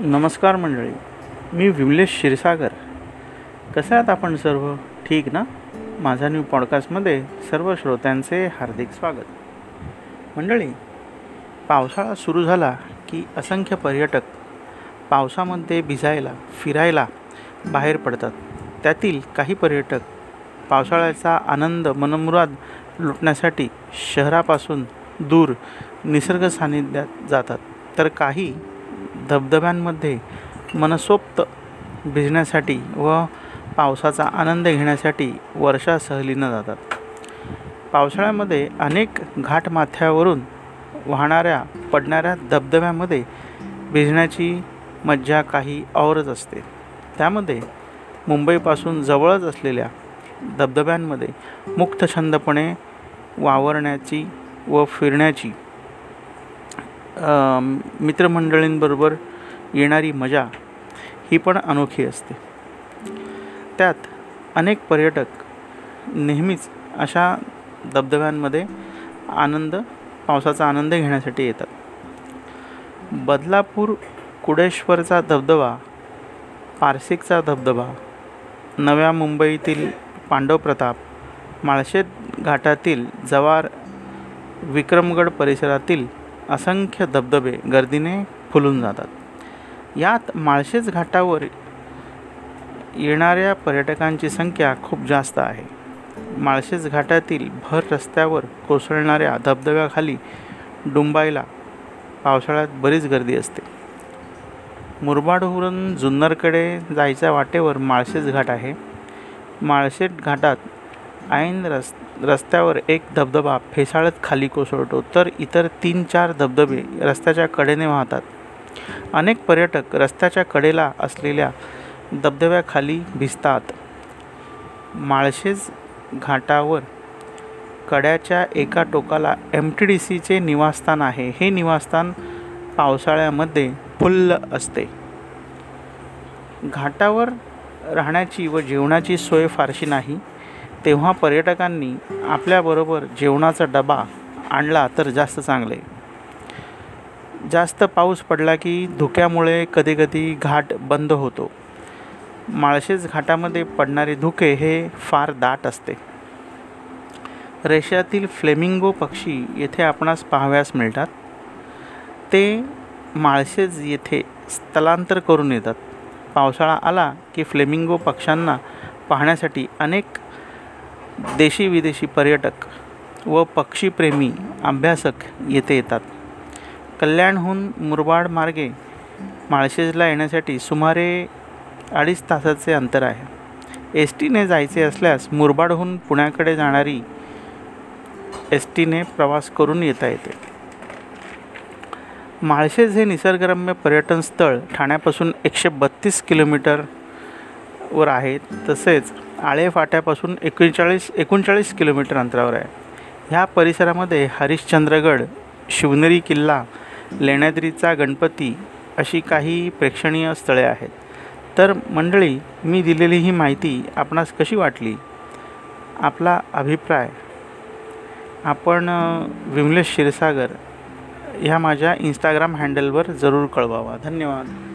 नमस्कार मंडळी मी विमलेश क्षीरसागर. कसे आहात आपण सर्व? ठीक ना? माझा न्यू पॉडकास्टमध्ये सर्व श्रोत्यांचे हार्दिक स्वागत. मंडळी पावसाळा सुरू झाला की असंख्य पर्यटक पावसामध्ये भिजायला फिरायला बाहेर पडतात. त्यातील काही पर्यटक पावसाळ्याचा आनंद मनमुराद लुटण्यासाठी शहरापासून दूर निसर्ग सानिध्यात जातात. तर काही धबधब्यांमध्ये मनसोक्त भिजण्यासाठी व पावसाचा आनंद घेण्यासाठी वर्षा सहलीनं जातात. पावसाळ्यामध्ये अनेक घाटमाथ्यावरून वाहणाऱ्या पडणाऱ्या धबधब्यामध्ये भिजण्याची मज्जा काही औरच असते. त्यामध्ये मुंबईपासून जवळच असलेल्या धबधब्यांमध्ये मुक्तछंदपणे वावरण्याची व फिरण्याची मित्रमंडळींबरोबर येणारी मजा ही पण अनोखी असते. त्यात अनेक पर्यटक नेहमीच अशा धबधब्यांमध्ये आनंद पावसाचा आनंद घेण्यासाठी येतात. बदलापूर कुडेश्वरचा धबधबा पारसिकचा धबधबा नव्या मुंबईतील पांडव प्रताप माळशेत घाटातील जवार विक्रमगड परिसरातील असंख्य धबधबे गर्दीने फुलून जातात. यात माळशेज घाटावर येणाऱ्या पर्यटकांची संख्या खूप जास्त आहे. माळशेज घाटातील भर रस्त्यावर कोसळणाऱ्या धबधब्याखाली डुंबायला पावसाळ्यात बरीच गर्दी असते. मुरबाडहून जुन्नरकडे जायच्या वाटेवर माळशेज घाट आहे. माळशेज घाटात ऐन रस रस्त्यावर एक धबधबा फेसाळत खाली कोसळतो तर इतर तीन चार धबधबे रस्त्याच्या कडेने वाहतात. अनेक पर्यटक रस्त्याच्या कडेला असलेल्या धबधब्याखाली भिजतात. माळशेज घाटावर कड्याच्या एका टोकाला एम टी डी सीचे निवासस्थान आहे. हे निवासस्थान पावसाळ्यामध्ये फुल्ल असते. घाटावर राहण्याची व जेवणाची सोय फारशी नाही. तेव्हा पर्यटकांनी आपल्याबरोबर जेवणाचा डबा आणला तर जास्त चांगले. जास्त पाऊस पडला की धुक्यामुळे कधीकधी घाट बंद होतो. माळशेज घाटामध्ये पडणारे धुके हे फार दाट असते. रेशातील फ्लेमिंगो पक्षी येथे आपणास पाहाव्यास मिळतात. ते माळशेज येथे स्थलांतर करून येतात. पावसाळा आला की फ्लेमिंगो पक्ष्यांना पाहण्यासाठी अनेक देशी विदेशी पर्यटक व पक्षीप्रेमी अभ्यासक येथे येतात. कल्याणहून मुरबाड मार्गे माळशेजला येण्यासाठी सुमारे अडीच तासाचे अंतर आहे. एस टीने जायचे असल्यास मुरबाडहून पुण्याकडे जाणारी एस टीने प्रवास करून येता येते. माळशेज हे निसर्गरम्य पर्यटन स्थळ ठाण्यापासून एकशे बत्तीस किलोमीटरवर आहे. तसेच आळे फाट्यापासून एकोणचाळीस एकोणचाळीस किलोमीटर अंतरावर आहे. ह्या परिसरामध्ये हरिश्चंद्रगड शिवनेरी किल्ला लेण्याद्रीचा गणपती अशी काही प्रेक्षणीय स्थळे आहेत. तर मंडळी मी दिलेली ही माहिती आपणास कशी वाटली? आपला अभिप्राय? आपण विमलेश क्षीरसागर ह्या माझ्या इंस्टाग्राम हँडलवर जरूर कळवावा. धन्यवाद.